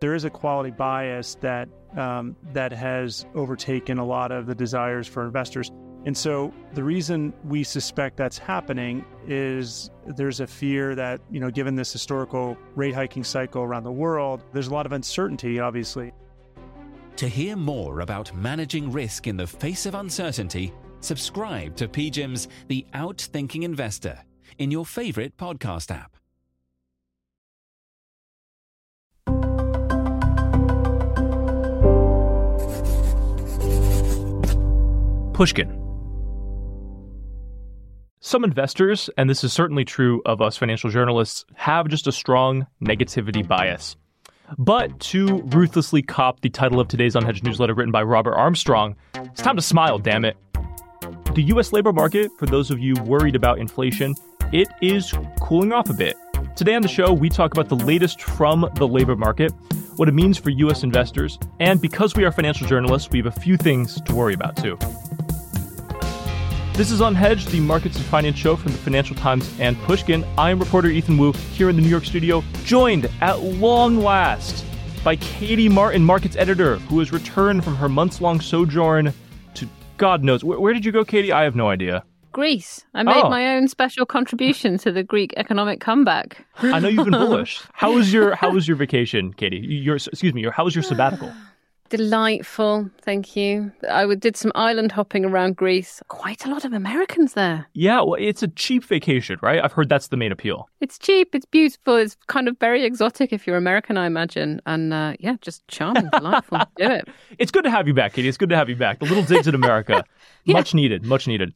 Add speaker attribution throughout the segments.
Speaker 1: There is a quality bias that um, that has overtaken a lot of the desires for investors. And so the reason we suspect that's happening is there's a fear that, you know, given this historical rate hiking cycle around the world, there's a lot of uncertainty, obviously.
Speaker 2: To hear more about managing risk in the face of uncertainty, subscribe to PGIM's The Outthinking Investor in your favorite podcast app.
Speaker 3: Pushkin. Some investors, and this is certainly true of us financial journalists, have just a strong negativity bias. But to ruthlessly cop the title of today's Unhedged newsletter written by Robert Armstrong, it's time to smile, damn it. The US labor market, for those of you worried about inflation, it is cooling off a bit. Today on the show, we talk about the latest from the labor market, what it means for US investors, and because we are financial journalists, we have a few things to worry about too. This is Unhedged, the markets and finance show from the Financial Times and Pushkin. I am reporter Ethan Wu here in the New York studio, joined at long last by Katie Martin, markets editor, who has returned from her months long sojourn to God knows. Where, where, did you go, Katie? I have no idea.
Speaker 4: Greece. I made oh. my own special contribution to the Greek economic comeback.
Speaker 3: I know you've been bullish. How was your How was your vacation, Katie? Your excuse me. Your How was your sabbatical?
Speaker 4: Delightful, thank you. I did some island hopping around Greece. Quite a lot of Americans there.
Speaker 3: Yeah, well, it's a cheap vacation, right? I've heard that's the main appeal.
Speaker 4: It's cheap, it's beautiful, it's kind of very exotic if you're American, I imagine. And uh, yeah, just charming, delightful. Do it.
Speaker 3: It's good to have you back, Katie. It's good to have you back. The little digs in America, yeah. much needed, much needed.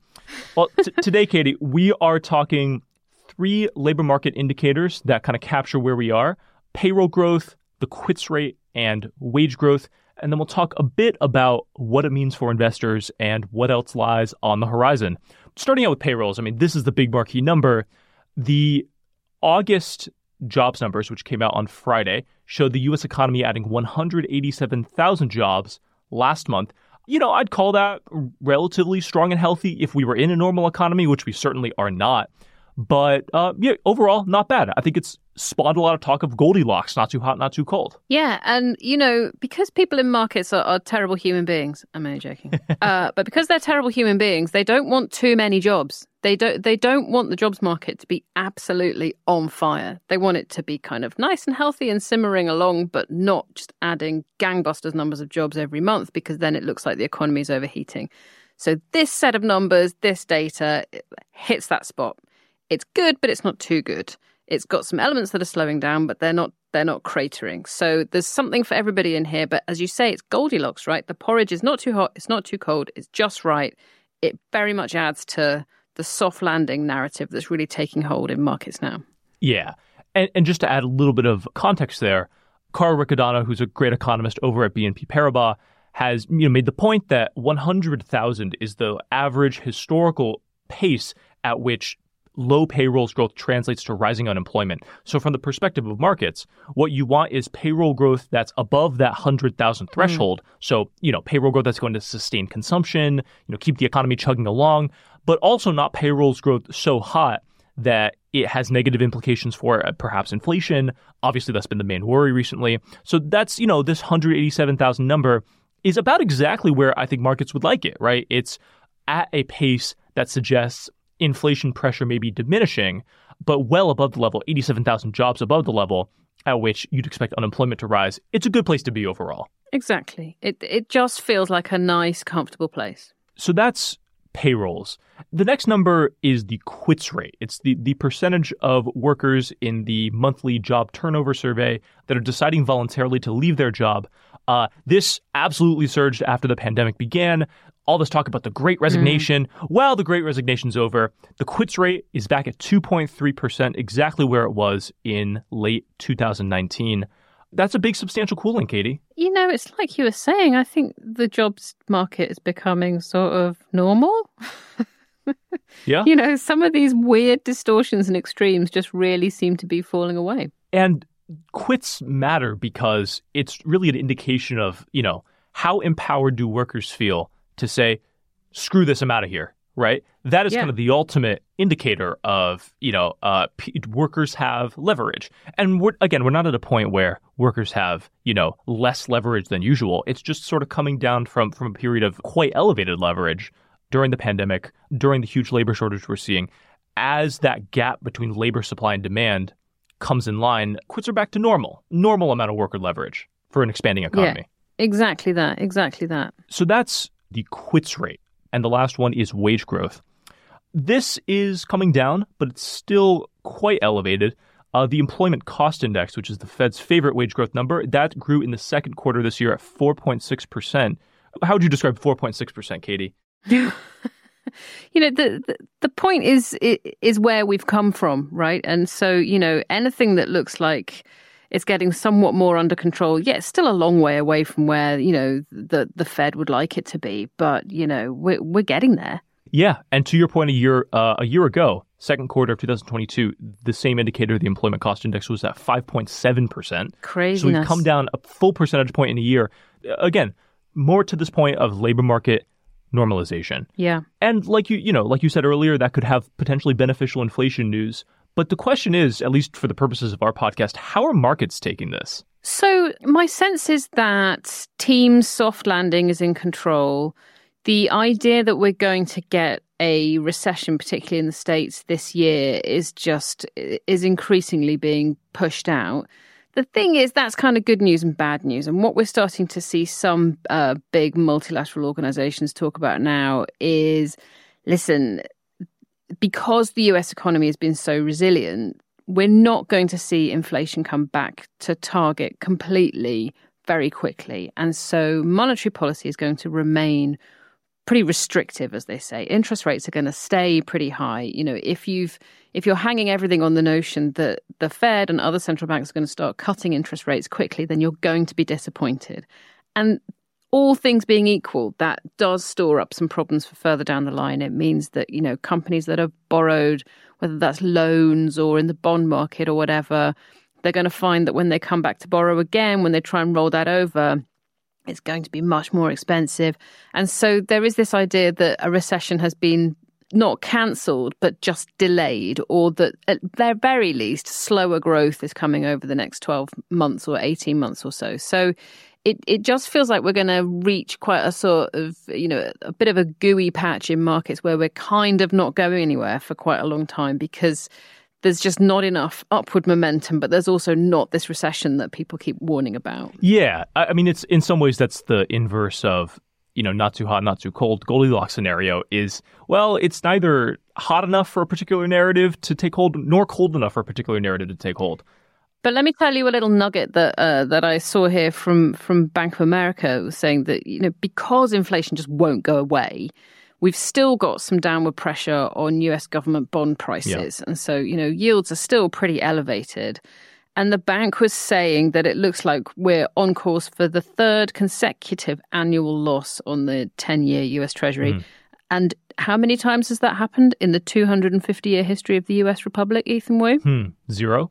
Speaker 3: Well, t- today, Katie, we are talking three labor market indicators that kind of capture where we are payroll growth, the quits rate, and wage growth and then we'll talk a bit about what it means for investors and what else lies on the horizon. Starting out with payrolls, I mean, this is the big marquee number. The August jobs numbers, which came out on Friday, showed the U.S. economy adding 187,000 jobs last month. You know, I'd call that relatively strong and healthy if we were in a normal economy, which we certainly are not. But uh, yeah, overall, not bad. I think it's spawned a lot of talk of Goldilocks, not too hot, not too cold.
Speaker 4: Yeah, and you know, because people in markets are, are terrible human beings. I'm only joking, uh, but because they're terrible human beings, they don't want too many jobs. They don't. They don't want the jobs market to be absolutely on fire. They want it to be kind of nice and healthy and simmering along, but not just adding gangbusters numbers of jobs every month because then it looks like the economy is overheating. So this set of numbers, this data hits that spot it's good, but it's not too good. It's got some elements that are slowing down, but they're not they're not cratering. So there's something for everybody in here. But as you say, it's Goldilocks, right? The porridge is not too hot, it's not too cold, it's just right. It very much adds to the soft landing narrative that's really taking hold in markets now.
Speaker 3: Yeah. And, and just to add a little bit of context there, Carl Riccadonna, who's a great economist over at BNP Paribas, has you know, made the point that 100,000 is the average historical pace at which low payrolls growth translates to rising unemployment. So, from the perspective of markets, what you want is payroll growth that's above that 100,000 threshold. Mm. So, you know, payroll growth that's going to sustain consumption, you know, keep the economy chugging along, but also not payrolls growth so hot that it has negative implications for uh, perhaps inflation. Obviously, that's been the main worry recently. So, that's, you know, this 187,000 number is about exactly where I think markets would like it, right? It's at a pace that suggests inflation pressure may be diminishing, but well above the level, 87,000 jobs above the level at which you'd expect unemployment to rise. It's a good place to be overall.
Speaker 4: Exactly. It it just feels like a nice, comfortable place.
Speaker 3: So that's payrolls. The next number is the quits rate. It's the, the percentage of workers in the monthly job turnover survey that are deciding voluntarily to leave their job. Uh, this absolutely surged after the pandemic began all this talk about the great resignation. Mm. Well, the great resignation's over. The quits rate is back at 2.3%, exactly where it was in late 2019. That's a big substantial cooling, Katie.
Speaker 4: You know, it's like you were saying, I think the jobs market is becoming sort of normal.
Speaker 3: yeah.
Speaker 4: You know, some of these weird distortions and extremes just really seem to be falling away.
Speaker 3: And quits matter because it's really an indication of, you know, how empowered do workers feel to say, screw this, I'm out of here, right? That is yeah. kind of the ultimate indicator of, you know, uh, p- workers have leverage. And we're, again, we're not at a point where workers have, you know, less leverage than usual. It's just sort of coming down from from a period of quite elevated leverage during the pandemic, during the huge labor shortage we're seeing. As that gap between labor supply and demand comes in line, quits are back to normal, normal amount of worker leverage for an expanding economy.
Speaker 4: Yeah, exactly that, exactly that.
Speaker 3: So that's the quits rate. And the last one is wage growth. This is coming down, but it's still quite elevated. Uh, the employment cost index, which is the Fed's favorite wage growth number, that grew in the second quarter this year at 4.6%. How would you describe 4.6%, Katie?
Speaker 4: you know the, the, the point is is where we've come from right and so you know anything that looks like it's getting somewhat more under control yeah it's still a long way away from where you know the the fed would like it to be but you know we're, we're getting there
Speaker 3: yeah and to your point a year uh, a year ago second quarter of 2022 the same indicator the employment cost index was at 5.7%
Speaker 4: crazy
Speaker 3: so we've come down a full percentage point in a year again more to this point of labor market normalization.
Speaker 4: Yeah.
Speaker 3: And like you, you know, like you said earlier, that could have potentially beneficial inflation news. But the question is, at least for the purposes of our podcast, how are markets taking this?
Speaker 4: So my sense is that team soft landing is in control. The idea that we're going to get a recession, particularly in the states this year, is just is increasingly being pushed out the thing is, that's kind of good news and bad news. And what we're starting to see some uh, big multilateral organizations talk about now is listen, because the US economy has been so resilient, we're not going to see inflation come back to target completely very quickly. And so monetary policy is going to remain pretty restrictive, as they say. Interest rates are going to stay pretty high. You know, if you've if you're hanging everything on the notion that the Fed and other central banks are going to start cutting interest rates quickly, then you're going to be disappointed. And all things being equal, that does store up some problems for further down the line. It means that, you know, companies that have borrowed, whether that's loans or in the bond market or whatever, they're going to find that when they come back to borrow again, when they try and roll that over, it's going to be much more expensive. And so there is this idea that a recession has been not cancelled, but just delayed, or that at their very least, slower growth is coming over the next 12 months or 18 months or so. So it, it just feels like we're going to reach quite a sort of, you know, a bit of a gooey patch in markets where we're kind of not going anywhere for quite a long time because there's just not enough upward momentum, but there's also not this recession that people keep warning about.
Speaker 3: Yeah, I mean, it's in some ways that's the inverse of you know not too hot, not too cold. Goldilocks scenario is well, it's neither hot enough for a particular narrative to take hold, nor cold enough for a particular narrative to take hold.
Speaker 4: But let me tell you a little nugget that uh, that I saw here from from Bank of America saying that you know because inflation just won't go away, we've still got some downward pressure on US government bond prices. Yeah. And so, you know, yields are still pretty elevated. And the bank was saying that it looks like we're on course for the third consecutive annual loss on the 10 year US Treasury. Mm. And how many times has that happened in the 250 year history of the US Republic, Ethan Wu?
Speaker 3: Hmm. Zero.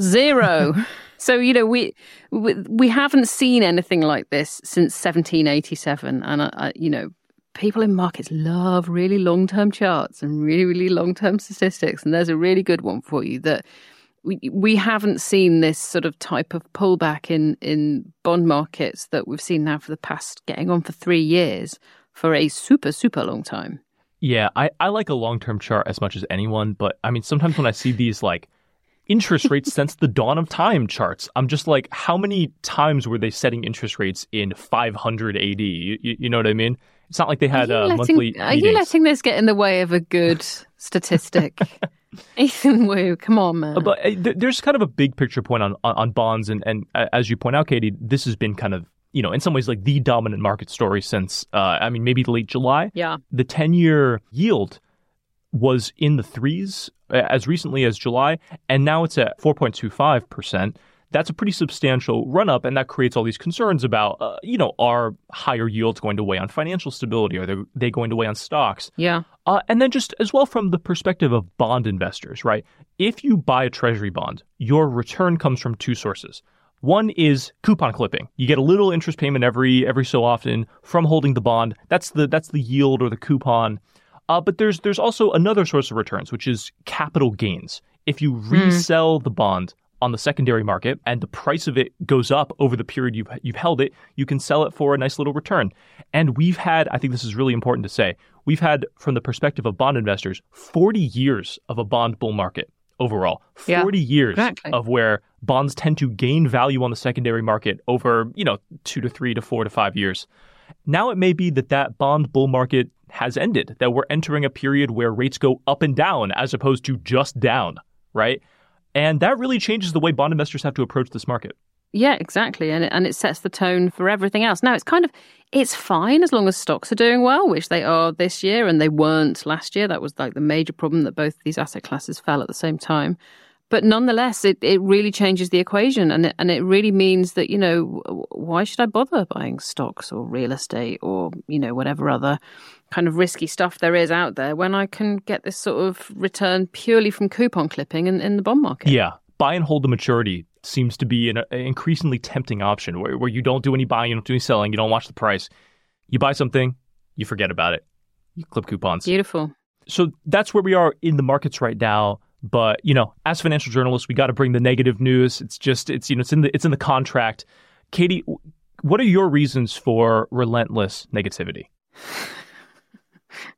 Speaker 4: Zero. so you know we, we, we haven't seen anything like this since 1787, and uh, uh, you know people in markets love really long term charts and really, really long term statistics. And there's a really good one for you that we, we haven't seen this sort of type of pullback in, in bond markets that we've seen now for the past getting on for three years for a super, super long time.
Speaker 3: Yeah, I, I like a long term chart as much as anyone, but I mean, sometimes when I see these like interest rates since the dawn of time charts. I'm just like, how many times were they setting interest rates in 500 AD? You, you, know what I mean? It's not like they had uh, letting, monthly.
Speaker 4: Are you letting this get in the way of a good statistic? Ethan Wu, come on, man.
Speaker 3: But uh, there's kind of a big picture point on, on, on bonds, and and uh, as you point out, Katie, this has been kind of you know in some ways like the dominant market story since uh, I mean maybe late July.
Speaker 4: Yeah,
Speaker 3: the ten year yield was in the threes uh, as recently as July, and now it's at four point two five percent that's a pretty substantial run up, and that creates all these concerns about, uh, you know, are higher yields going to weigh on financial stability? Are they, they going to weigh on stocks?
Speaker 4: Yeah.
Speaker 3: Uh, and then just as well from the perspective of bond investors, right? If you buy a treasury bond, your return comes from two sources. One is coupon clipping. You get a little interest payment every every so often from holding the bond. That's the that's the yield or the coupon. Uh, but there's there's also another source of returns, which is capital gains. If you hmm. resell mm. the bond on the secondary market and the price of it goes up over the period you've, you've held it, you can sell it for a nice little return. And we've had, I think this is really important to say, we've had, from the perspective of bond investors, 40 years of a bond bull market overall. 40
Speaker 4: Yeah,
Speaker 3: years
Speaker 4: exactly.
Speaker 3: of where bonds tend to gain value on the secondary market over, you know, two to three to four to five years. Now it may be that that bond bull market has ended, that we're entering a period where rates go up and down as opposed to just down, right? And that really changes the way bond investors have to approach this market.
Speaker 4: Yeah, exactly, and it, and it sets the tone for everything else. Now it's kind of it's fine as long as stocks are doing well, which they are this year, and they weren't last year. That was like the major problem that both these asset classes fell at the same time. But nonetheless, it, it really changes the equation, and it, and it really means that you know why should I bother buying stocks or real estate or you know whatever other kind of risky stuff there is out there when I can get this sort of return purely from coupon clipping in, in the bond market.
Speaker 3: Yeah. Buy and hold the maturity seems to be an, an increasingly tempting option where, where you don't do any buying, you don't do any selling, you don't watch the price. You buy something, you forget about it. You clip coupons.
Speaker 4: Beautiful.
Speaker 3: So that's where we are in the markets right now. But you know, as financial journalists, we got to bring the negative news. It's just it's you know it's in the it's in the contract. Katie, what are your reasons for relentless negativity?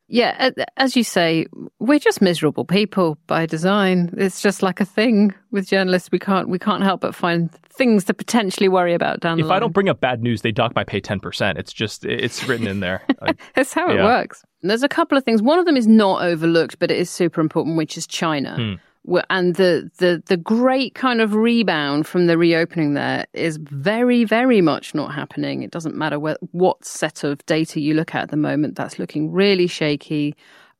Speaker 4: Yeah, as you say, we're just miserable people by design. It's just like a thing with journalists. We can't we can't help but find things to potentially worry about down
Speaker 3: If
Speaker 4: the line.
Speaker 3: I don't bring up bad news, they dock my pay ten percent. It's just it's written in there.
Speaker 4: That's how it works. There's a couple of things. One of them is not overlooked, but it is super important, which is China.
Speaker 3: Hmm.
Speaker 4: And the, the the great kind of rebound from the reopening there is very, very much not happening. It doesn't matter what set of data you look at at the moment, that's looking really shaky.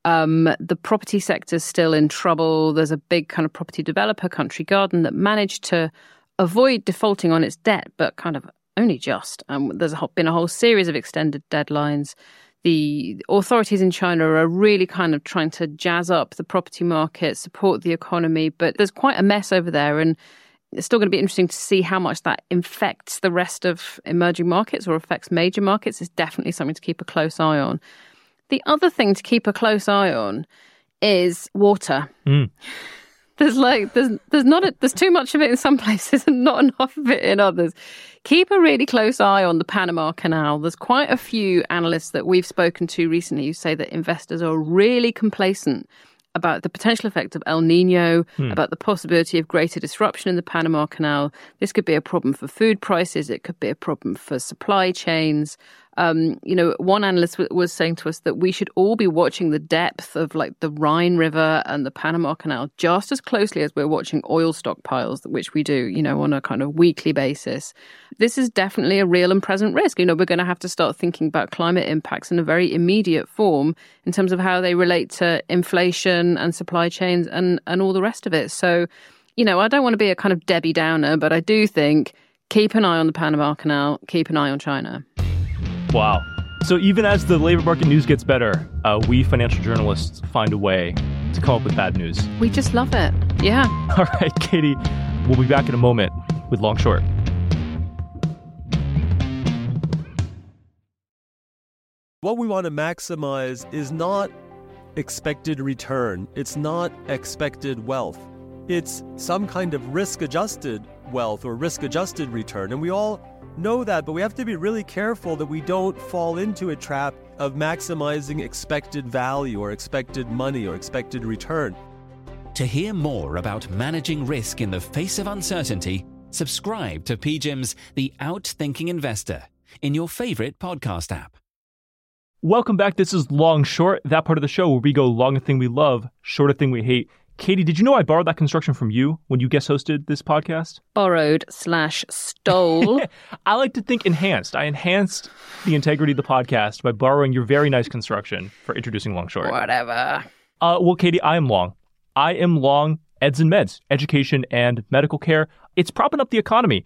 Speaker 4: Um, the property sector's still in trouble. There's a big kind of property developer, Country Garden, that managed to avoid defaulting on its debt, but kind of only just. Um, there's a, been a whole series of extended deadlines. The authorities in China are really kind of trying to jazz up the property market, support the economy, but there's quite a mess over there. And it's still going to be interesting to see how much that infects the rest of emerging markets or affects major markets. It's definitely something to keep a close eye on. The other thing to keep a close eye on is water.
Speaker 3: Mm.
Speaker 4: There's like there's there's not a, there's too much of it in some places and not enough of it in others. Keep a really close eye on the Panama Canal. There's quite a few analysts that we've spoken to recently who say that investors are really complacent about the potential effect of El Nino, hmm. about the possibility of greater disruption in the Panama Canal. This could be a problem for food prices. It could be a problem for supply chains. Um, you know, one analyst w- was saying to us that we should all be watching the depth of like the Rhine River and the Panama Canal just as closely as we're watching oil stockpiles, which we do, you know, on a kind of weekly basis. This is definitely a real and present risk. You know, we're going to have to start thinking about climate impacts in a very immediate form in terms of how they relate to inflation and supply chains and, and all the rest of it. So, you know, I don't want to be a kind of Debbie Downer, but I do think keep an eye on the Panama Canal, keep an eye on China.
Speaker 3: Wow. So even as the labor market news gets better, uh, we financial journalists find a way to come up with bad news.
Speaker 4: We just love it. Yeah.
Speaker 3: All right, Katie, we'll be back in a moment with Long Short.
Speaker 5: What we want to maximize is not expected return, it's not expected wealth. It's some kind of risk adjusted wealth or risk adjusted return. And we all know that, but we have to be really careful that we don't fall into a trap of maximizing expected value or expected money or expected return.
Speaker 2: To hear more about managing risk in the face of uncertainty, subscribe to PGIM's The Outthinking Investor in your favorite podcast app.
Speaker 3: Welcome back. This is Long Short, that part of the show where we go long a thing we love, short a thing we hate. Katie, did you know I borrowed that construction from you when you guest hosted this podcast?
Speaker 4: Borrowed slash stole.
Speaker 3: I like to think enhanced. I enhanced the integrity of the podcast by borrowing your very nice construction for introducing Long Short.
Speaker 4: Whatever.
Speaker 3: Uh, well, Katie, I am long. I am long eds and meds, education and medical care. It's propping up the economy.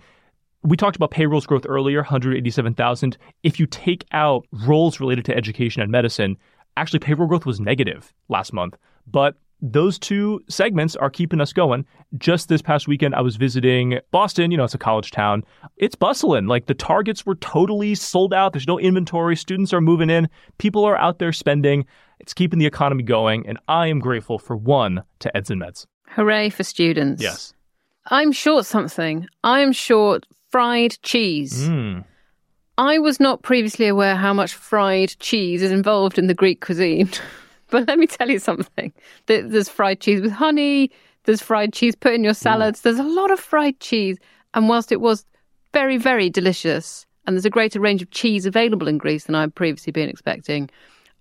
Speaker 3: We talked about payrolls growth earlier, 187,000. If you take out roles related to education and medicine, actually payroll growth was negative last month. But those two segments are keeping us going. Just this past weekend, I was visiting Boston. You know, it's a college town. It's bustling. Like the targets were totally sold out. There's no inventory. Students are moving in. People are out there spending. It's keeping the economy going. And I am grateful for one to Eds and Meds.
Speaker 4: Hooray for students.
Speaker 3: Yes.
Speaker 4: I'm short something. I am short fried cheese.
Speaker 3: Mm.
Speaker 4: I was not previously aware how much fried cheese is involved in the Greek cuisine. but let me tell you something. There's fried cheese with honey, there's fried cheese put in your hmm. salads, there's a lot of fried cheese. And whilst it was very, very delicious, and there's a greater range of cheese available in Greece than I'd previously been expecting,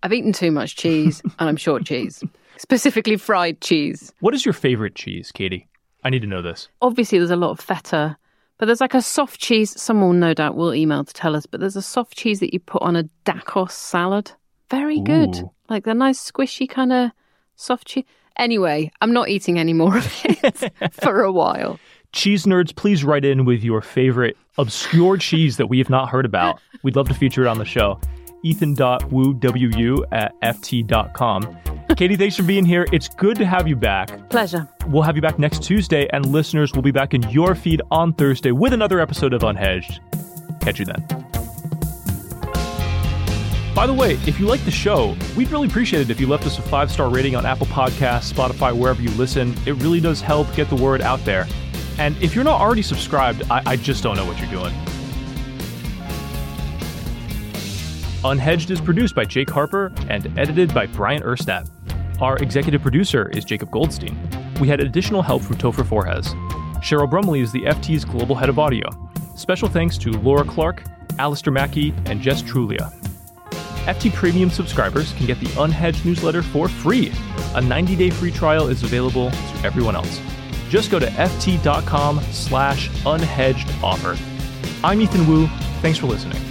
Speaker 4: I've eaten too much cheese and I'm short cheese, specifically fried cheese.
Speaker 3: What is your favorite cheese, Katie? I need to know this.
Speaker 4: obviously there's a lot of feta, but there's like a soft cheese. Someone no doubt will email to tell us, but there's a soft cheese that you put on a Dakos salad. Very good. Like the nice squishy kind of soft cheese. Anyway, I'm not eating any more of it for a while.
Speaker 3: Cheese nerds, please write in with your favorite obscure cheese that we have not heard about. We'd love to feature it on the show. Ethan.woowu at ft.com. Katie, thanks for being here. It's good to have you back.
Speaker 4: Pleasure.
Speaker 3: We'll have you back next Tuesday, and listeners will be back in your feed on Thursday with another episode of Unhedged. Catch you then. By the way, if you like the show, we'd really appreciate it if you left us a five star rating on Apple Podcasts, Spotify, wherever you listen. It really does help get the word out there. And if you're not already subscribed, I, I just don't know what you're doing. Unhedged is produced by Jake Harper and edited by Brian Erstadt. Our executive producer is Jacob Goldstein. We had additional help from Topher Forhecz. Cheryl Brumley is the FT's global head of audio. Special thanks to Laura Clark, Alastair Mackie, and Jess Trulia. FT Premium subscribers can get the Unhedged newsletter for free. A 90-day free trial is available to everyone else. Just go to ft.com slash unhedged offer. I'm Ethan Wu. Thanks for listening.